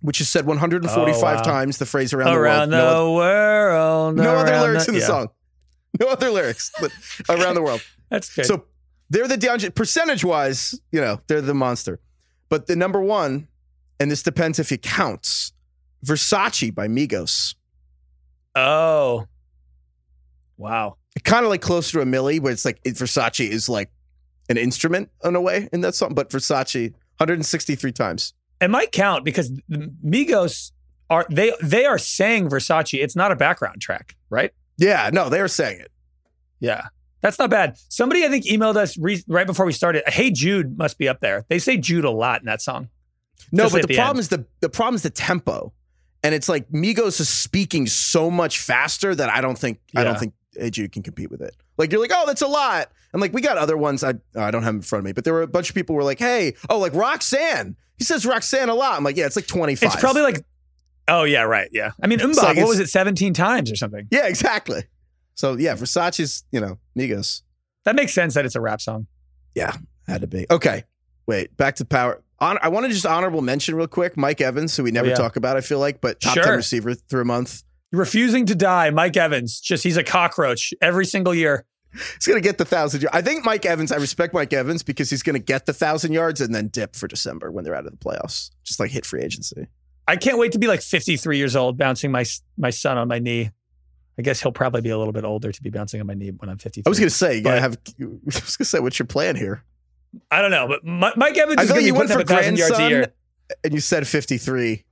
which is said 145 Oh, wow. times the phrase around, around the the world. world, no, no other lyrics the- in the yeah, song. No other lyrics, but around the world. That's good. So they're the D'Andre percentage wise, you know, they're the monster. But the number one, and this depends if it counts, Versace by Migos. Oh. Wow. Kind of like closer to a milli, where it's like it, Versace is like an instrument in a way in that song, but Versace 163 times. It might count because the Migos are they they are saying Versace. It's not a background track, right? Yeah, no, they were saying it. Yeah. That's not bad. Somebody I think emailed us re- right before we started. Hey Jude must be up there. They say Jude a lot in that song. No, Just but the the problem end. is the the problem is the tempo, and it's like Migos is speaking so much faster that I don't think I don't think Hey Jude can compete with it. Like you're like, oh, that's a lot, and like we got other ones. I I don't have them in front of me, but there were a bunch of people who were like, hey, oh, like Roxanne. He says Roxanne a lot. I'm like, yeah, it's like 25. It's probably like Oh yeah, right. Yeah. I mean Mbop, like what was it, 17 times or something? yeah, exactly. So yeah, Versace's you know Migos That makes sense that it's a rap song. Yeah, had to be okay. Wait, back to power. Hon- I want to just honorable mention real quick Mike Evans, who we never Oh, yeah. talk about. I feel like, but top ten receiver through a month. Refusing to die, Mike Evans. Just he's a cockroach every single year. He's gonna get the thousand. yards. I think Mike Evans. I respect Mike Evans because he's gonna get the thousand yards and then dip for December when they're out of the playoffs. Just like hit free agency. I can't wait to be like 53 years old, bouncing my my son on my knee. I guess he'll probably be a little bit older to be bouncing on my knee when I'm 53. I was gonna say, you gotta have. I was gonna say, what's your plan here? I don't know, but Mi- Mike Evans I is thought going to you be went putting for up a thousand yards a year. and you said fifty three,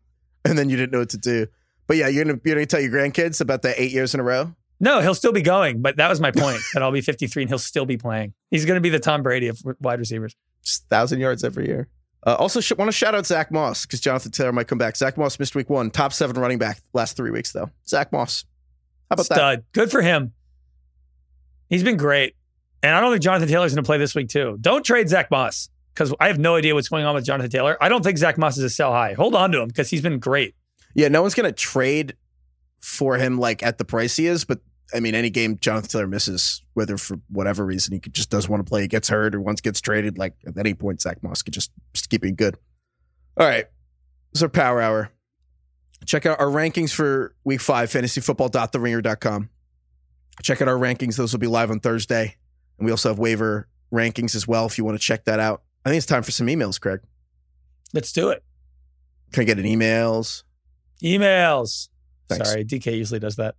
and then you didn't know what to do. But yeah, you're gonna you're gonna tell your grandkids about the eight years in a row. No, he'll still be going, but that was my point. that I'll be 53 and he'll still be playing. He's going to be the Tom Brady of wide receivers. Just thousand yards every year. Uh, also, sh- want to shout out Zach Moss because Jonathan Taylor might come back. Zach Moss missed week one, top seven running back last three weeks though. Zach Moss, how about that? Stud. Good for him. He's been great. And I don't think Jonathan Taylor's going to play this week, too. Don't trade Zach Moss because I have no idea what's going on with Jonathan Taylor. I don't think Zach Moss is a sell high. Hold on to him because he's been great. Yeah, no one's gonna trade for him like at the price he is, but I mean, any game Jonathan Taylor misses, whether for whatever reason he just doesn't want to play, he gets hurt, or once gets traded, like at any point, Zach Moss could just, just keep being good. All right, this is our power hour. Check out our rankings for week five, fantasyfootball.theringer.com. Check out our rankings; those will be live on Thursday, and we also have waiver rankings as well if you want to check that out. I think it's time for some emails, Craig. Let's do it. Can I get an emails? Emails. Thanks. Sorry, DK usually does that.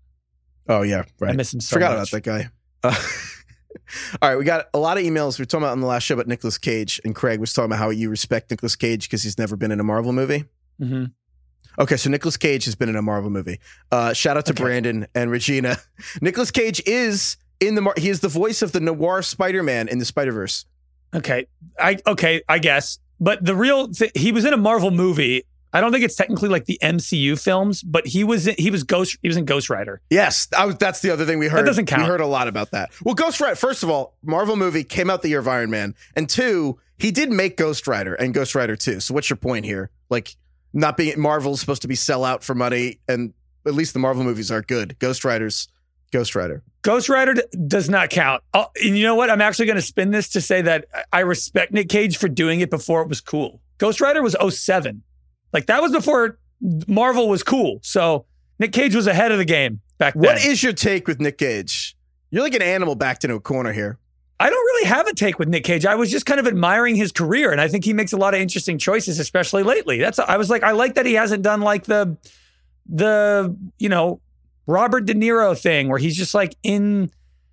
Oh yeah, right. I miss him so Forgot much. about that guy. Uh, all right, we got a lot of emails. We were talking about on the last show about Nicolas Cage, and Craig was talking about how you respect Nicolas Cage because he's never been in a Marvel movie. hmm Okay, so Nicolas Cage has been in a Marvel movie. Uh, shout out to Okay. Brandon and Regina. Nicolas Cage is in the Mar- he is the voice of the noir Spider-Man in the Spider-Verse. Okay. I okay, I guess. But the real th- he was in a Marvel movie. I don't think it's technically like the MCU films, but he was in, he was Ghost he was in Ghost Rider. Yes, I was, that's the other thing we heard. That doesn't count. We heard a lot about that. Well, Ghost Rider. First of all, Marvel movie came out the year of Iron Man, and two, he did make Ghost Rider and Ghost Rider two. So what's your point here? Like, not being Marvel's supposed to be sell out for money, and at least the Marvel movies are good. Ghost Rider's Ghost Rider. Ghost Rider d- does not count. Oh, and you know what? I'm actually going to spin this to say that I- I respect Nick Cage for doing it before it was cool. Ghost Rider was 07. Like that was before Marvel was cool. So Nick Cage was ahead of the game back then. What is your take with Nick Cage? You're like an animal backed into a corner here. I don't really have a take with Nick Cage. I was just kind of admiring his career, and I think he makes a lot of interesting choices, especially lately. That's I was like, I like that he hasn't done like the the you know Robert De Niro thing where he's just like in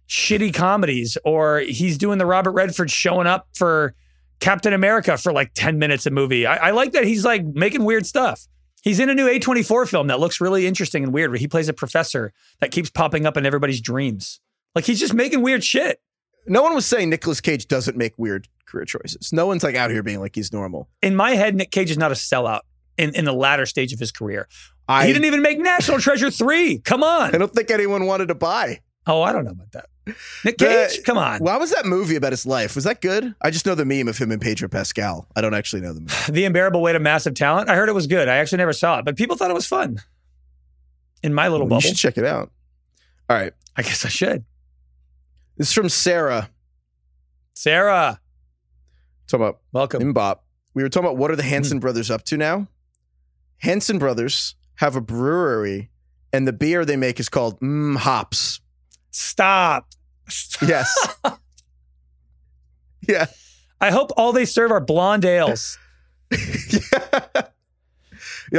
shitty comedies, or he's doing the Robert Redford showing up for Captain America for like ten minutes a movie. I, I like that he's like making weird stuff. He's in a new A24 film that looks really interesting and weird, where he plays a professor that keeps popping up in everybody's dreams. Like he's just making weird shit. No one was saying Nicolas Cage doesn't make weird career choices. No one's like out here being like he's normal. in my head, Nick Cage is not a sellout in, in the latter stage of his career. I, he didn't even make National Treasure 3. Come on. I don't think anyone wanted to buy. Oh, I don't know about that. Nick The- Cage, come on. Why was that movie about his life? Was that good? I just know the meme of him and Pedro Pascal. I don't actually know the movie. The Unbearable Weight of Massive Talent. I heard it was good. I actually never saw it, but people thought it was fun. In my little you bubble. should check it out. All right. I guess I should. This is from Sarah. Sarah, Talking about welcome. Mbop. We were talking about what are the. Hanson mm. brothers up to now? Hanson brothers have a brewery, and the beer they make is called Mmm Hops. Stop. Stop. Yes. Yeah. I hope all they serve are blonde ales. yeah,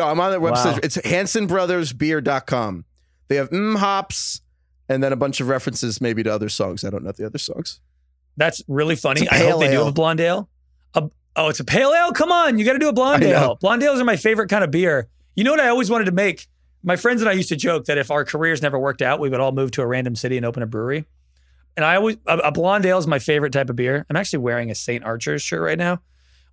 I'm on their website. Wow. It's HansonBrothersBeer.com. They have mm hops and then a bunch of references maybe to other songs. I don't know the other songs. That's really funny. I hope they do have a blonde ale. A- oh, it's a pale ale? Come on, you got to do a blonde ale. Blonde ales are my favorite kind of beer. You know what I always wanted to make? My friends and I used to joke that if our careers never worked out, we would all move to a random city and open a brewery. And I always a, a blonde ale is my favorite type of beer. I'm actually wearing a St. Archer's shirt right now,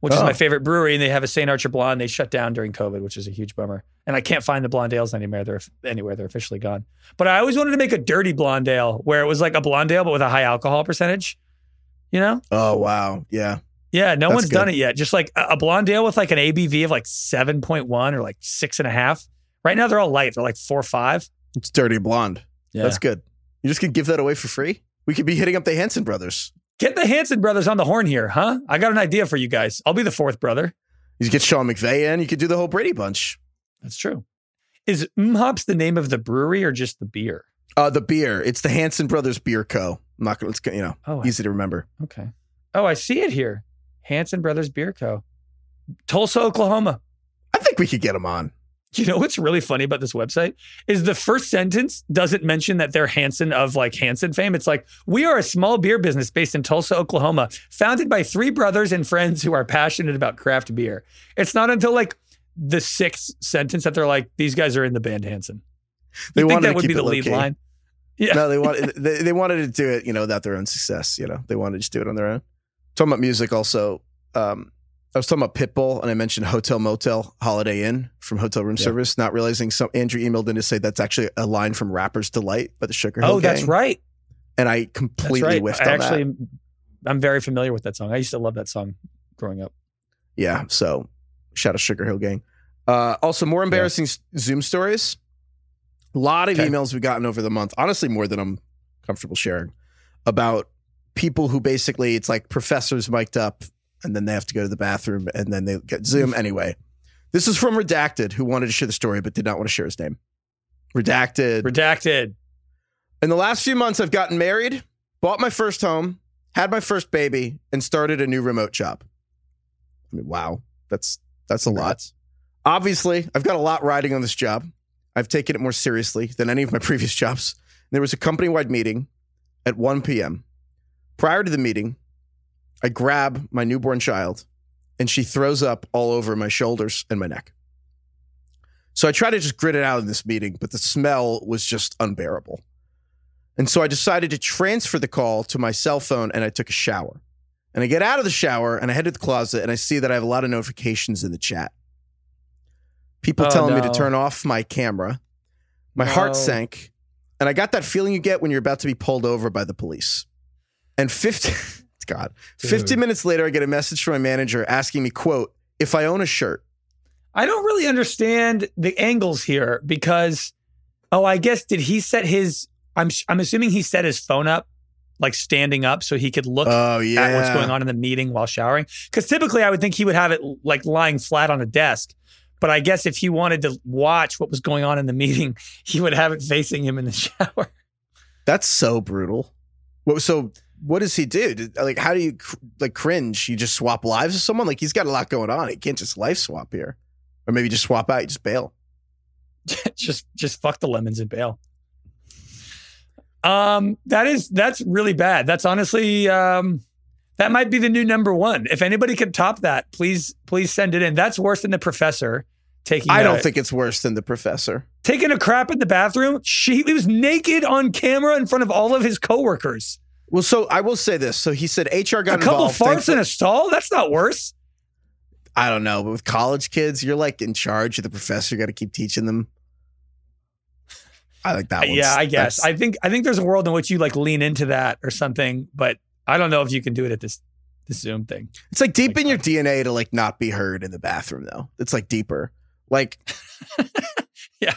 which is Oh. my favorite brewery, and they have a St. Archer blonde. They shut down during COVID, which is a huge bummer. And I can't find the blonde ales anywhere. They're anywhere. They're officially gone. But I always wanted to make a dirty blonde ale where it was like a blonde ale but with a high alcohol percentage. You know? Oh, wow. Yeah. Yeah, no That's one's done it yet. Just like a, a blonde ale with like an ABV of like 7.1 or like six and a half. Right now they're all light. They're like four or five. It's Dirty Blonde. Yeah. That's good. You just could give that away for free? We could be hitting up the Hanson brothers. Get the Hanson brothers on the horn here, huh? I got an idea for you guys. I'll be the fourth brother. You get Sean McVay in. You could do the whole Brady bunch. That's true. Is Mhops the name of the brewery or just the beer? Uh, the beer. It's the Hanson Brothers Beer Co. I'm not going to, you know, Oh, I- easy to remember. okay. Oh, I see it here. Hanson Brothers Beer Co. Tulsa, Oklahoma. I think we could get him on. You know what's really funny about this website is the first sentence doesn't mention that they're Hanson of like Hanson fame. It's like, we are a small beer business based in Tulsa, Oklahoma, founded by three brothers and friends who are passionate about craft beer. It's not until like the sixth sentence that they're like, these guys are in the band Hanson. They think wanted that to would be the lead line? Yeah. No, they wanted they, they wanted to do it, you know, without their own success. You know, they wanted to just do it on their own. Talking about music, also, um, I was talking about Pitbull, and I mentioned Hotel Motel Holiday Inn from Hotel Room Yeah. Service. Not realizing some Andrew emailed in to say that's actually a line from Rapper's Delight by the Sugar Hill Oh, that's right. And I completely right. whiffed I on actually, that. I'm very familiar with that song. I used to love that song growing up. Yeah, so shout out Sugar Hill Gang. Uh, also, more embarrassing s Zoom stories. A lot of Okay. emails we've gotten over the month, honestly, more than I'm comfortable sharing, about people who basically it's like professors mic'd up and then they have to go to the bathroom and then they get Zoom mm. anyway. This is from Redacted, who wanted to share the story but did not want to share his name. Redacted. Redacted. In the last few months, I've gotten married, bought my first home, had my first baby, and started a new remote job. I mean, wow, that's that's a lot. Obviously, I've got a lot riding on this job. I've taken it more seriously than any of my previous jobs. There was a company-wide meeting at 1 p.m. Prior to the meeting, I grab my newborn child, and she throws up all over my shoulders and my neck. So I try to just grit it out in this meeting, but the smell was just unbearable. And so I decided to transfer the call to my cell phone and I took a shower. And I get out of the shower and I head to the closet and I see that I have a lot of notifications in the chat. People Oh, telling me to turn off my camera. My heart sank. And I got that feeling you get when you're about to be pulled over by the police. And 50 God, 50 minutes later I get a message from my manager asking me, quote, if I own a shirt. I don't really understand the angles here because, oh, I guess did he set his? I'm I'm assuming he set his phone up, like standing up, so he could look Oh yeah. at what's going on in the meeting while showering. Because typically, I would think he would have it like lying flat on a desk. But I guess if he wanted to watch what was going on in the meeting, he would have it facing him in the shower. That's so brutal. What, so what does he do? Like, how do you like cringe? You just swap lives with someone? Like, he's got a lot going on. He can't just life swap here, or maybe just swap out. You just bail. just just fuck the lemons and bail. Um, that is that's really bad. That's honestly um that might be the new number one. If anybody could top that, please please send it in. That's worse than the professor taking. I don't think it's worse than the professor. taking a crap in the bathroom. She he was naked on camera in front of all of his coworkers. Well, so I will say this. So he said HR got a couple involved. farts in a stall. That's not worse. I don't know, but with college kids, you're like in charge of the professor. You got to keep teaching them. I like that. One. yeah, I guess. I think I think there's a world in which you like lean into that or something, but I don't know if you can do it at this this Zoom thing. it's like deep in your uh, DNA to like not be heard in the bathroom, though. It's like deeper. Like, Yeah.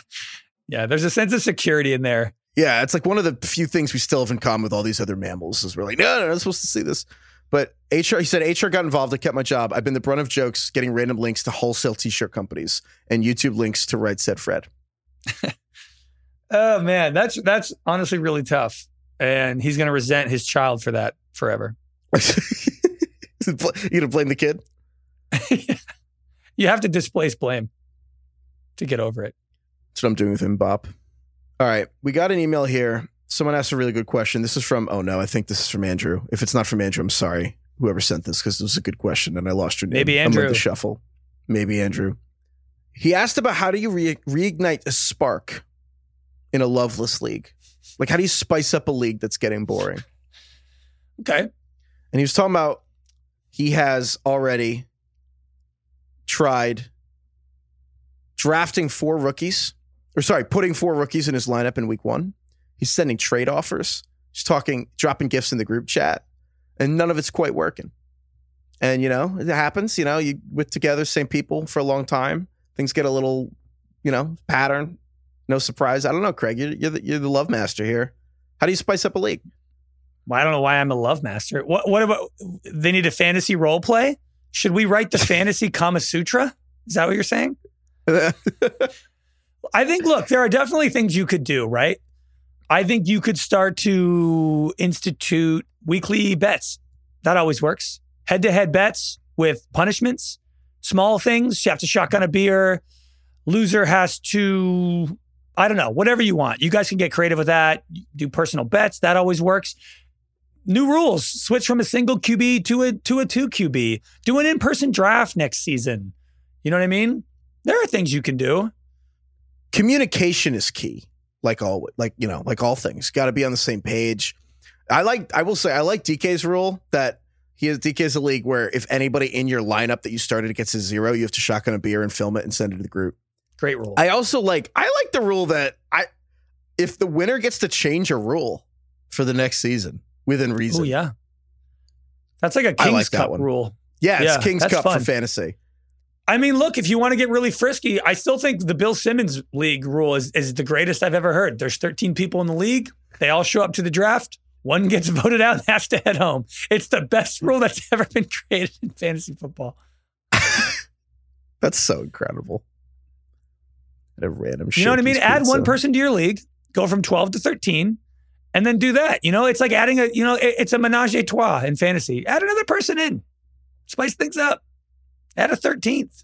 Yeah, there's a sense of security in there. Yeah, it's like one of the few things we still have in common with all these other mammals is we're like, no, no, I'm not supposed to see this. But HR, he said HR got involved. I kept my job. I've been the brunt of jokes, getting random links to wholesale t-shirt companies and YouTube links to Right Said Fred. Oh man, that's that's honestly really tough. And he's gonna resent his child for that forever. you gonna blame the kid? you have to displace blame to get over it. That's what I'm doing with him, Bop. All right, we got an email here. Someone asked a really good question. This is from. Oh no, I think this is from Andrew. If it's not from Andrew, I'm sorry. Whoever sent this because it was a good question and I lost your name. Maybe I'm like Andrew. the shuffle. Maybe Andrew. He asked about how do you re- reignite a spark in a loveless league? Like how do you spice up a league that's getting boring? Okay. And he was talking about he has already tried drafting four rookies, or sorry, putting four rookies in his lineup in week one. He's sending trade offers. He's talking, dropping gifts in the group chat, and none of it's quite working. And you know, it happens. You know, you with together, same people for a long time. Things get a little, you know, pattern. No surprise. I don't know, Craig. You're, you're, the, you're the love master here. How do you spice up a league? Well, I don't know why I'm a love master. What what about they need a fantasy role play? Should we write the fantasy Kama Sutra? Is that what you're saying? I think look, there are definitely things you could do, right? I think you could start to institute weekly bets. That always works. Head-to-head bets with punishments, small things. You have to shotgun a beer. Loser has to I don't know, whatever you want. You guys can get creative with that. Do personal bets. That always works new rules switch from a single qb to a to a two qb do an in-person draft next season you know what i mean there are things you can do communication is key like all like you know like all things. Got to be on the same page. I like i will say i like dk's rule that he has dk's a league where if anybody in your lineup that you started gets a zero you have to shotgun a beer and film it and send it to the group. Great rule. I also like i like the rule that i if the winner gets to change a rule for the next season within reason. oh yeah. That's like a king's like cup rule. Yeah it's Yeah, king's cup fun. for fantasy I mean, look, if you want to get really frisky, I still think the Bill Simmons league rule is, is the greatest I've ever heard. There's 13 people in the league. They all show up to the draft. One gets voted out and has to head home. It's the best rule that's ever been created in fantasy football. that's so incredible At a random You know what I mean? Add one pizza. person to your league, go from 12 to 13, and then do that. You know, it's like adding a, you know, it- it's a menage a trois in fantasy. Add another person in, spice things up. Add a 13th.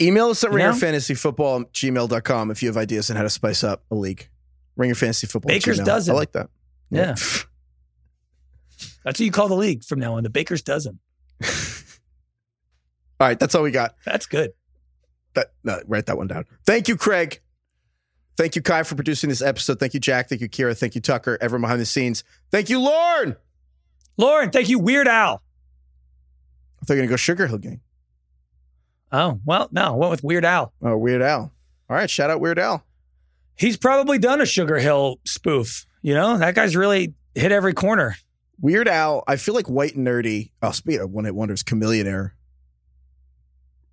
Email us at You know? ringerfantasyfootball gmail.com if you have ideas on how to spice up a league. Ringer Fantasy Football. Baker's Gmail. dozen. I like that. Yeah. That's what you call the league from now on, the Baker's dozen. All right, that's all we got. That's good. That no, write that one down. Thank you, Craig. Thank you, Kai, for producing this episode. Thank you, Jack. Thank you, Kiera. Thank you, Tucker. Everyone behind the scenes. Thank you, Lauren. Lauren, thank you, Weird Al. I thought you were gonna go Sugar Hill Gang. Oh, well, no, I went with Weird Al. Oh, Weird Al. All right, shout out Weird Al. He's probably done a Sugar Hill spoof. You know, that guy's really hit every corner. Weird Al. I feel like White and Nerdy. Oh, speed of one hit wonders, Chamillionaire.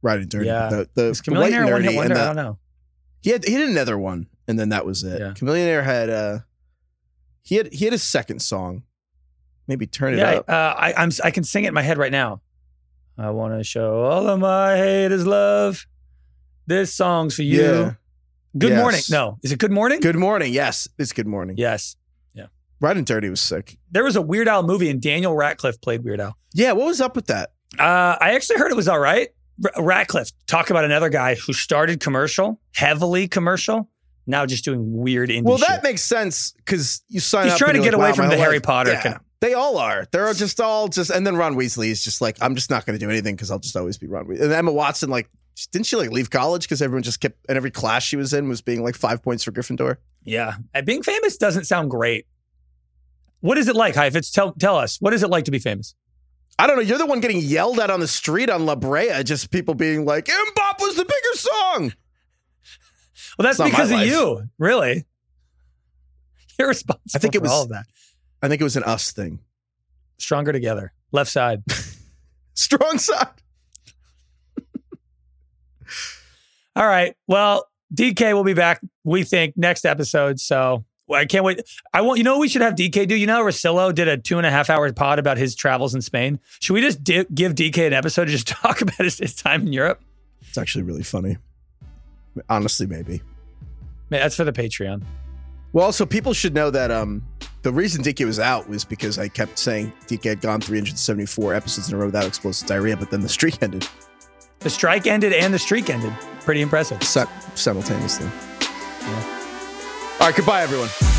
Right and dirty. Yeah. The, the, Is the White Chameleon and one hit wonder? and I don't know. He had he had another one, and then that was it. Yeah. Chamillionaire had uh he had he had his second song. Maybe turn it Yeah, up. uh, I, I'm I can sing it in my head right now. I want to show all of my haters love. This song's for you. Yeah. Good Yes. morning. No, is it Good Morning? Good morning. Yes, it's good morning. Yes. Yeah. Ridin' Dirty was sick. There was a Weird Al movie, and Daniel Radcliffe played Weird Al. Yeah, what was up with that? Uh, I actually heard it was all right. R- Radcliffe, talk about another guy who started commercial, heavily commercial, now just doing weird indie Well, that shit. makes sense because you sign He's trying to get like, away wow, from the whole Harry Potter Yeah, kind of- they all are. They're just all just. And then Ron Weasley is just like, I'm just not going to do anything because I'll just always be Ron Weasley. And Emma Watson, like, didn't she like leave college because everyone just kept and every class she was in was being like five points for Gryffindor? Yeah. And being famous doesn't sound great. What is it like, Heifetz? Tell tell us. What is it like to be famous? I don't know. You're the one getting yelled at on the street on La Brea. Just people being like, "Mbop was the bigger song." Well, that's It's not my because of life. you, really. You're responsible I think it was- all of that. I think it was an us thing. Stronger together. Left side. Strong side. All right. Well, DK will be back, we think, next episode. So I can't wait. I want, you know, what we should have DK do. You know, Rosillo did a two and a half hour pod about his travels in Spain. Should we just di- give DK an episode to just talk about his, his time in Europe? It's actually really funny. Honestly, maybe. Man, that's for the Patreon. Well, also people should know that um the reason DK was out was because I kept saying DK had gone 374 episodes in a row without explosive diarrhea, but then the streak ended. The strike ended and the streak ended. Pretty impressive. simultaneously. Yeah. All right, goodbye, everyone.